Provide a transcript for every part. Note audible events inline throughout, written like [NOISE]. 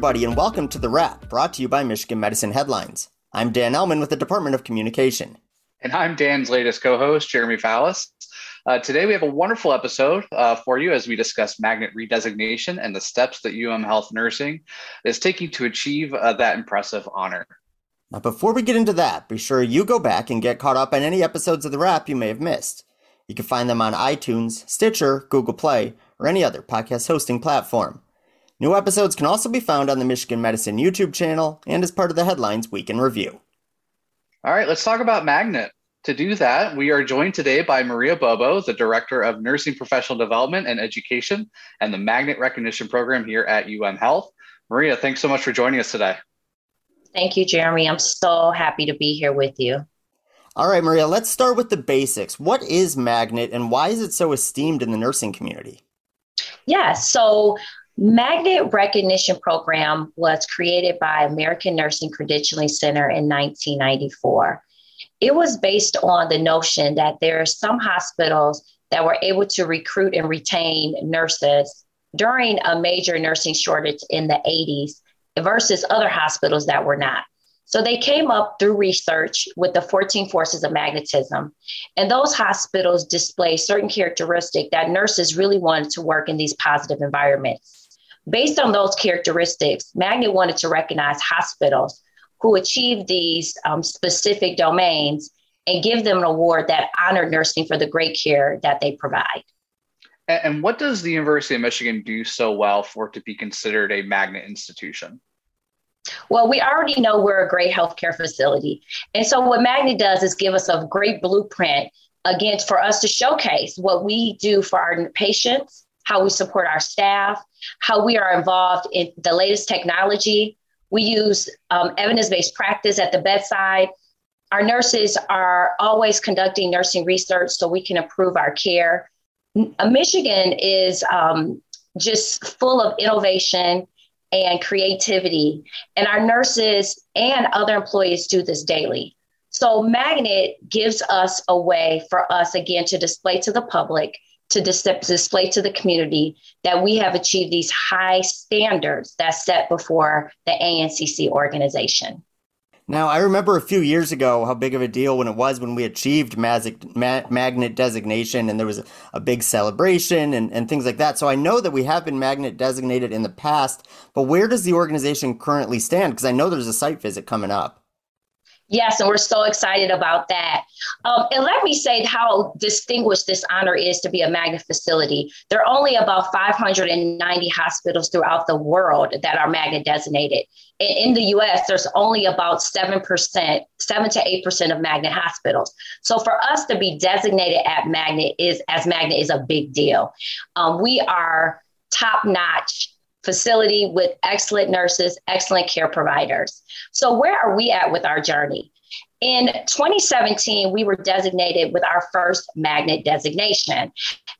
everybody, and welcome to The Wrap, brought to you by Michigan Medicine Headlines. I'm Dan Ellman with the Department of Communication. And I'm Dan's latest co host, Jeremy Fallis. Uh, today, we have a wonderful episode uh, for you as we discuss magnet redesignation and the steps that UM Health Nursing is taking to achieve uh, that impressive honor. Now, before we get into that, be sure you go back and get caught up on any episodes of The Wrap you may have missed. You can find them on iTunes, Stitcher, Google Play, or any other podcast hosting platform. New episodes can also be found on the Michigan Medicine YouTube channel and as part of the Headlines Week in Review. All right, let's talk about Magnet. To do that, we are joined today by Maria Bobo, the Director of Nursing Professional Development and Education and the Magnet Recognition Program here at UM Health. Maria, thanks so much for joining us today. Thank you, Jeremy. I'm so happy to be here with you. All right, Maria, let's start with the basics. What is Magnet and why is it so esteemed in the nursing community? Yeah, so Magnet Recognition Program was created by American Nursing Credentialing Center in 1994. It was based on the notion that there are some hospitals that were able to recruit and retain nurses during a major nursing shortage in the 80s versus other hospitals that were not. So they came up through research with the 14 forces of magnetism. And those hospitals display certain characteristics that nurses really wanted to work in these positive environments. Based on those characteristics, Magnet wanted to recognize hospitals who achieved these um, specific domains and give them an award that honored nursing for the great care that they provide. And what does the University of Michigan do so well for it to be considered a magnet institution? Well, we already know we're a great healthcare facility. And so, what Magnet does is give us a great blueprint against for us to showcase what we do for our patients, how we support our staff, how we are involved in the latest technology. We use um, evidence based practice at the bedside. Our nurses are always conducting nursing research so we can improve our care. Michigan is um, just full of innovation and creativity. And our nurses and other employees do this daily. So, Magnet gives us a way for us, again, to display to the public, to dis- display to the community that we have achieved these high standards that's set before the ANCC organization. Now, I remember a few years ago how big of a deal when it was when we achieved magnet designation and there was a, a big celebration and, and things like that. So I know that we have been magnet designated in the past, but where does the organization currently stand? Because I know there's a site visit coming up. Yes, and we're so excited about that. Um, and let me say how distinguished this honor is to be a magnet facility. There are only about 590 hospitals throughout the world that are magnet designated. And in the US, there's only about 7%, 7 to 8% of magnet hospitals. So for us to be designated at magnet is as magnet is a big deal. Um, we are top notch facility with excellent nurses, excellent care providers. So, where are we at with our journey? In 2017, we were designated with our first magnet designation.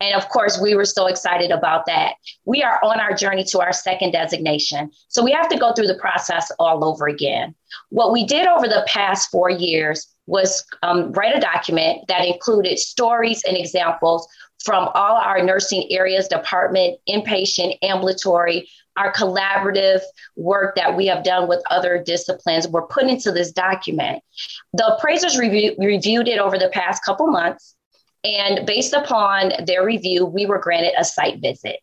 And of course, we were so excited about that. We are on our journey to our second designation. So we have to go through the process all over again. What we did over the past four years was um, write a document that included stories and examples from all our nursing areas, department, inpatient, ambulatory, our collaborative work that we have done with other disciplines were put into this document. The appraisers review, reviewed it over the past couple months. And based upon their review, we were granted a site visit.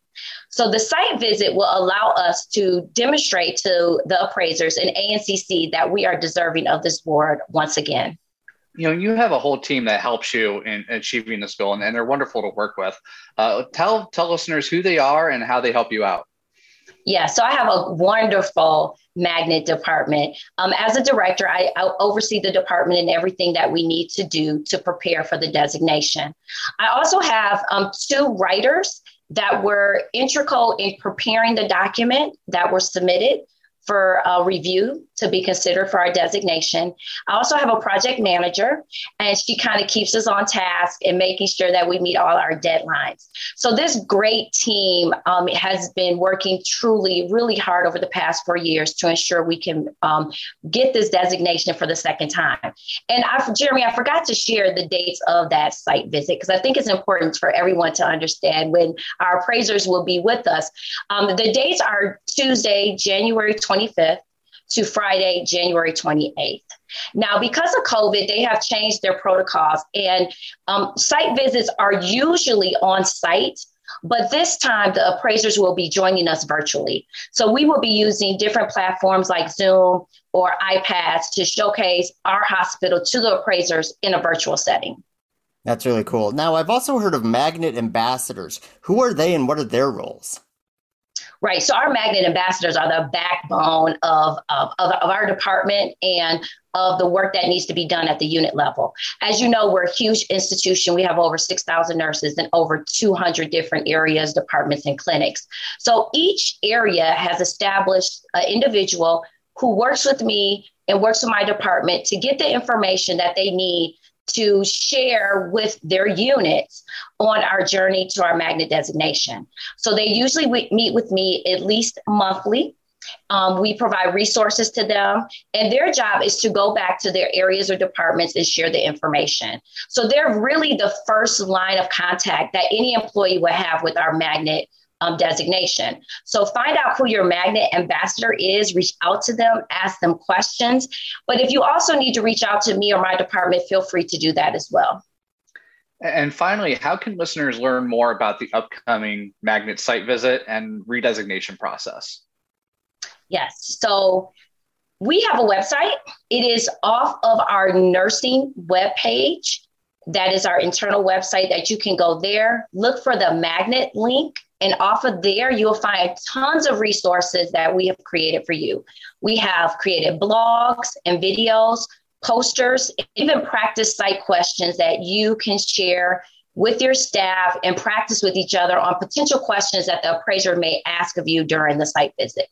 So the site visit will allow us to demonstrate to the appraisers and ANCC that we are deserving of this award once again you know you have a whole team that helps you in achieving this goal and, and they're wonderful to work with. Uh, tell tell listeners who they are and how they help you out. Yeah so i have a wonderful magnet department. Um, as a director I, I oversee the department and everything that we need to do to prepare for the designation. I also have um, two writers that were integral in preparing the document that were submitted for uh, review to be considered for our designation. I also have a project manager, and she kind of keeps us on task and making sure that we meet all our deadlines. So, this great team um, has been working truly, really hard over the past four years to ensure we can um, get this designation for the second time. And I, Jeremy, I forgot to share the dates of that site visit because I think it's important for everyone to understand when our appraisers will be with us. Um, the dates are Tuesday, January 25th to Friday, January 28th. Now, because of COVID, they have changed their protocols, and um, site visits are usually on site. But this time, the appraisers will be joining us virtually. So we will be using different platforms like Zoom or iPads to showcase our hospital to the appraisers in a virtual setting. That's really cool. Now, I've also heard of magnet ambassadors. Who are they and what are their roles? Right. So our magnet ambassadors are the backbone of, of, of, our department and of the work that needs to be done at the unit level. As you know, we're a huge institution. We have over 6,000 nurses in over 200 different areas, departments, and clinics. So each area has established an individual who works with me and works with my department to get the information that they need to share with their units on our journey to our magnet designation. So they usually meet with me at least monthly. Um, we provide resources to them, and their job is to go back to their areas or departments and share the information. So they're really the first line of contact that any employee will have with our magnet um, designation. So find out who your magnet ambassador is, reach out to them, ask them questions. But if you also need to reach out to me or my department, feel free to do that as well. And finally, how can listeners learn more about the upcoming magnet site visit and redesignation process? Yes. So we have a website. It is off of our nursing webpage. That is our internal website that you can go there, look for the magnet link, and off of there, you'll find tons of resources that we have created for you. We have created blogs and videos, posters, even practice site questions that you can share with your staff and practice with each other on potential questions that the appraiser may ask of you during the site visit.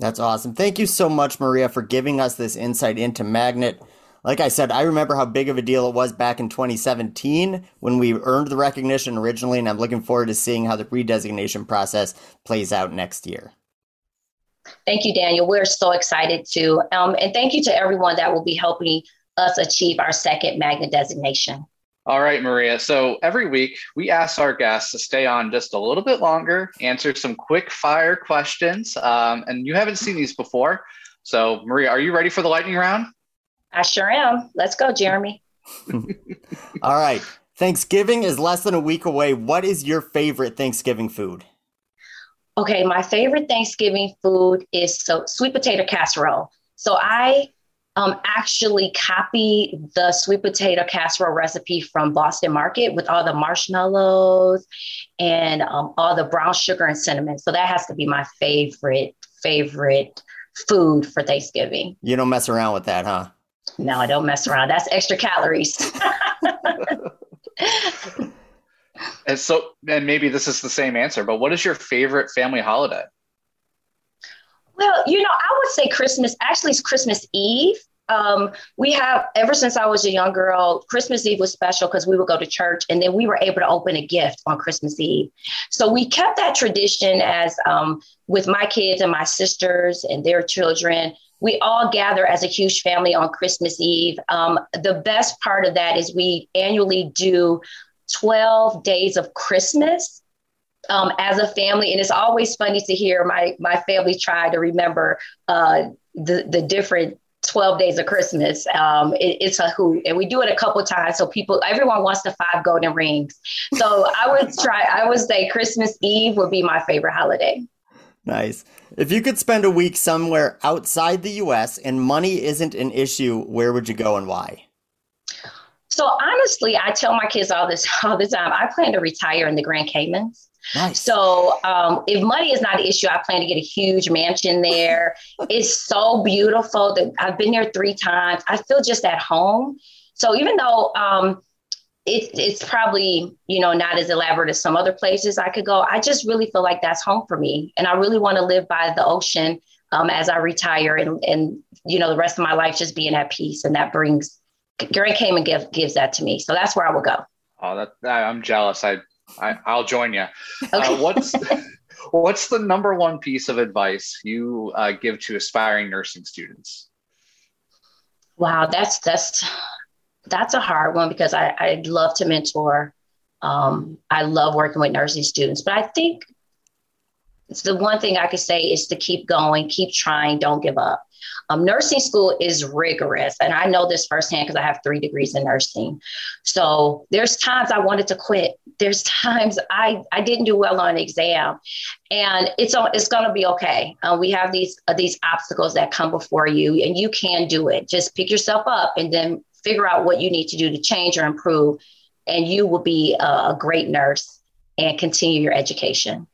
That's awesome. Thank you so much, Maria, for giving us this insight into Magnet like I said, I remember how big of a deal it was back in 2017 when we earned the recognition originally, and I'm looking forward to seeing how the redesignation process plays out next year. Thank you, Daniel. We're so excited to, Um, and thank you to everyone that will be helping us achieve our second magnet designation. All right, Maria. So every week we ask our guests to stay on just a little bit longer, answer some quick fire questions. Um, and you haven't seen these before. So, Maria, are you ready for the lightning round? I sure am. Let's go, Jeremy. [LAUGHS] All right. Thanksgiving is less than a week away. What is your favorite Thanksgiving food? Okay, my favorite Thanksgiving food is so sweet potato casserole. So I um, actually copy the sweet potato casserole recipe from Boston Market with all the marshmallows and um, all the brown sugar and cinnamon. So that has to be my favorite, favorite food for Thanksgiving. You don't mess around with that, huh? No, I don't mess around. That's extra calories. [LAUGHS] and so, and maybe this is the same answer, but what is your favorite family holiday? Well, you know, I would say Christmas. Actually, it's Christmas Eve. Um, we have ever since I was a young girl, Christmas Eve was special because we would go to church and then we were able to open a gift on Christmas Eve. So we kept that tradition as um, with my kids and my sisters and their children we all gather as a huge family on Christmas Eve. Um, the best part of that is we annually do 12 days of Christmas um, as a family. And it's always funny to hear my, my family try to remember uh, the, the different 12 days of Christmas. Um, it, it's a hoot. And we do it a couple times. So people, everyone wants the five golden rings. So I would try, I would say Christmas Eve would be my favorite holiday. Nice. If you could spend a week somewhere outside the US and money isn't an issue, where would you go and why? So honestly, I tell my kids all this [LAUGHS] all the time. I plan to retire in the Grand Caymans. Nice. So um, if money is not an issue, I plan to get a huge mansion there. [LAUGHS] it's so beautiful. That I've been there three times. I feel just at home. So even though um, it, it's probably you know not as elaborate as some other places I could go. I just really feel like that's home for me, and I really want to live by the ocean um, as I retire and, and, you know, the rest of my life just being at peace. And that brings, Grand Cayman give, gives that to me. So that's where I will go. Oh, that, I'm jealous. I, I I'll join you. [LAUGHS] Okay. Uh, what's, [LAUGHS] what's the number one piece of advice you uh, give to aspiring nursing students? Wow, that's that's that's a hard one because I I love to mentor. Um, I love working with nursing students, but I think it's the one thing I could say is to keep going, keep trying, don't give up. Um, nursing school is rigorous, and I know this firsthand because I have three degrees in nursing. So there's times I wanted to quit. There's [LAUGHS] times I I didn't do well on an exam, and it's it's going to be okay. Uh, we have these uh, these obstacles that come before you, and you can do it. Just pick yourself up and then figure out what you need to do to change or improve, and you will be a, a great nurse and continue your education.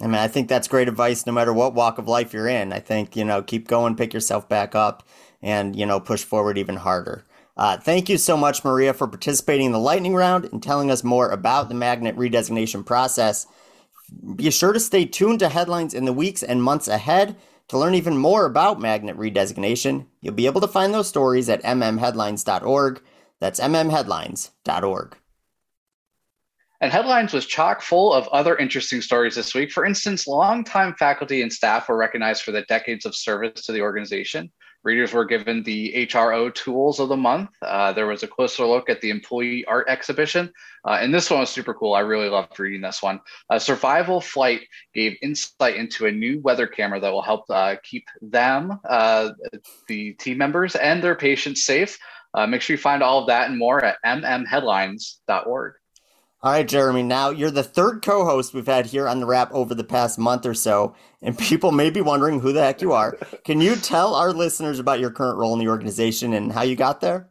I mean, I think that's great advice no matter what walk of life you're in. I think, you know, keep going, pick yourself back up, and, you know, push forward even harder. Uh, thank you so much, Maria, for participating in the lightning round and telling us more about the magnet redesignation process. Be sure to stay tuned to headlines in the weeks and months ahead to learn even more about magnet redesignation. You'll be able to find those stories at mmheadlines.org. That's mmheadlines.org. And Headlines was chock full of other interesting stories this week. For instance, longtime faculty and staff were recognized for their decades of service to the organization. Readers were given the HRO Tools of the Month. Uh, there was a closer look at the Employee Art Exhibition. Uh, and this one was super cool. I really loved reading this one. Uh, Survival Flight gave insight into a new weather camera that will help uh, keep them, uh, the team members, and their patients safe. Make sure you find all of that and more at mmheadlines.org. All right, Jeremy. Now you're the third co-host we've had here on the Wrap over the past month or so, and people may be wondering who the heck you are. Can you tell our listeners about your current role in the organization and how you got there?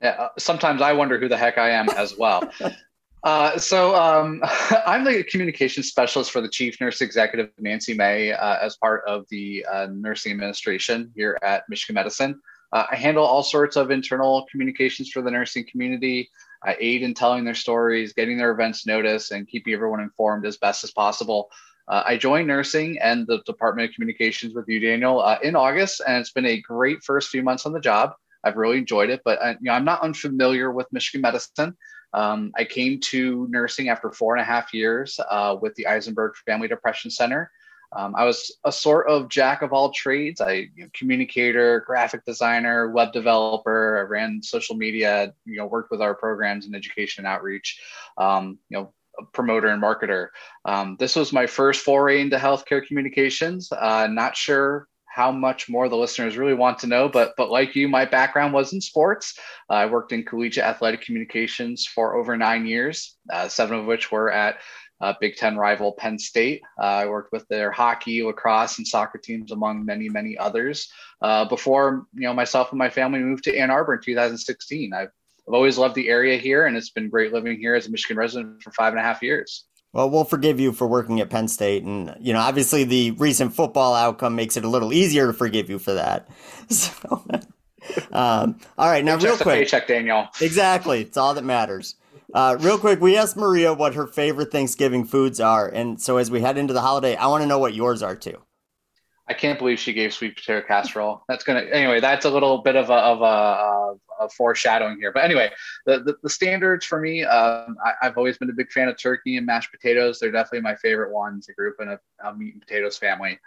Yeah, uh, sometimes I wonder who the heck I am as well. [LAUGHS] uh, so um, [LAUGHS] I'm the communications specialist for the chief nurse executive Nancy May uh, as part of the uh, nursing administration here at Michigan Medicine. Uh, I handle all sorts of internal communications for the nursing community. I aid in telling their stories, getting their events noticed, and keeping everyone informed as best as possible. Uh, I joined nursing and the Department of Communications with you, Daniel, uh, in August, and it's been a great first few months on the job. I've really enjoyed it, but I, uh, you know, I'm not unfamiliar with Michigan medicine. Um, I came to nursing after four and a half years uh, with the Eisenberg Family Depression Center. Um, I was a sort of jack of all trades. I you know, communicator, graphic designer, web developer. I ran social media. You know, worked with our programs in education and outreach. Um, you know, promoter and marketer. Um, this was my first foray into healthcare communications. Uh, not sure how much more the listeners really want to know, but but like you, my background was in sports. Uh, I worked in collegiate athletic communications for over nine years, uh, seven of which were at uh, Big Ten rival Penn State. Uh, I worked with their hockey, lacrosse, and soccer teams, among many, many others. Uh, before you know, myself and my family moved to Ann Arbor in 2016. I've, I've always loved the area here, and it's been great living here as a Michigan resident for five and a half years. Well, we'll forgive you for working at Penn State, and you know, obviously, the recent football outcome makes it a little easier to forgive you for that. [LAUGHS] So, [LAUGHS] um, all right, now, real quick, paycheck, Daniel. Exactly, it's all that matters. Uh, real quick, we asked Maria what her favorite Thanksgiving foods are, and so as we head into the holiday, I want to know what yours are too. I can't believe she gave sweet potato casserole. That's gonna anyway. That's a little bit of a of a, a foreshadowing here, but anyway, the the, the standards for me. Um, I, have always been a big fan of turkey and mashed potatoes. They're definitely my favorite ones. I grew up in a, a meat and potatoes family.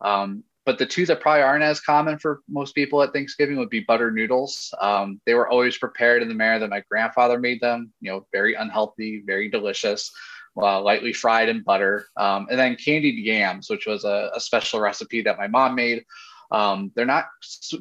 Um, but the two that probably aren't as common for most people at Thanksgiving would be butter noodles. Um, they were always prepared in the manner that my grandfather made them. You know, very unhealthy, very delicious, uh, lightly fried in butter. Um, and then candied yams, which was a, a special recipe that my mom made. Um, they're not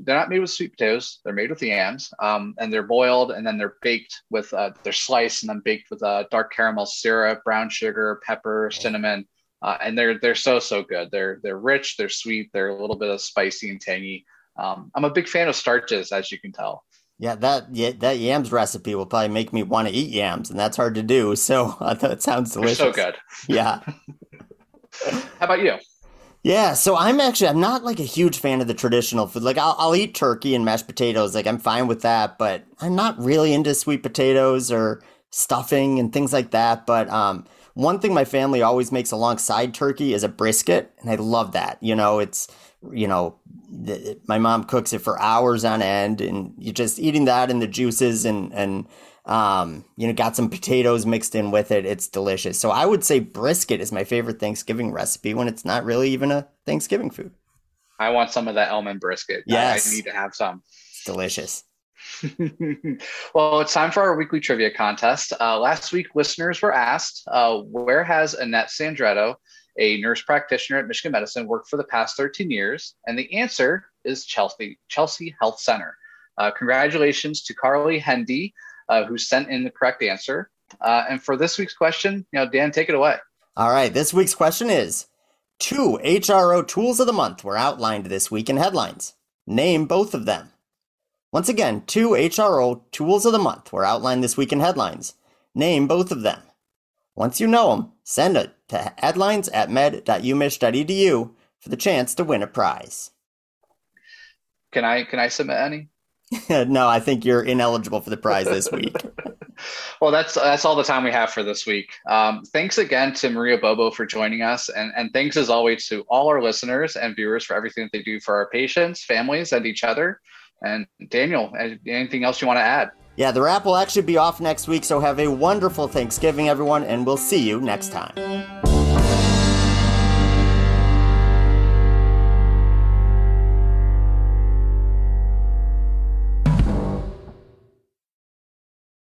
they're not made with sweet potatoes. They're made with yams, um, and they're boiled and then they're baked with uh, they're sliced and then baked with uh, dark caramel syrup, brown sugar, pepper, cinnamon uh, and they're they're so so good. They're they're rich, they're sweet, they're a little bit of spicy and tangy. Um, I'm a big fan of starches, as you can tell. Yeah, that yeah, that yams recipe will probably make me want to eat yams, and that's hard to do. [LAUGHS] So uh, that sounds delicious. They're so good. [LAUGHS] Yeah. How about you? Yeah, so I'm actually I'm not like a huge fan of the traditional food. Like I'll, I'll eat turkey and mashed potatoes, like I'm fine with that, but I'm not really into sweet potatoes or stuffing and things like that. But um, One thing my family always makes alongside turkey is a brisket, and I love that. You know, it's you know, the, my mom cooks it for hours on end, and you're just eating that and the juices and and um, you know, got some potatoes mixed in with it. It's delicious. So I would say brisket is my favorite Thanksgiving recipe when it's not really even a Thanksgiving food. I want some of that Elman brisket. Yes. I, I need to have some. It's delicious. [LAUGHS] well, it's time for our weekly trivia contest. Uh, last week, listeners were asked, uh, where has Annette Sandretto, a nurse practitioner at Michigan Medicine, worked for the past 13 years? And the answer is Chelsea, Chelsea Health Center. Uh, congratulations to Carly Hendy, uh, who sent in the correct answer. Uh, and for this week's question, you know, Dan, take it away. All right. This week's question is Two HRO tools of the month were outlined this week in headlines. Name both of them. Once again, two HRO tools of the month were outlined this week in headlines. Name both of them. Once you know them, send it to headlines at med.umich.edu for the chance to win a prize. Can I can I submit any? [LAUGHS] no, I think you're ineligible for the prize this week. [LAUGHS] well, that's that's all the time we have for this week. Um, thanks again to Maria Bobo for joining us, and and thanks as always to all our listeners and viewers for everything that they do for our patients, families, and each other. And Daniel, anything else you want to add? Yeah, the wrap will actually be off next week, so have a wonderful Thanksgiving, everyone, and we'll see you next time.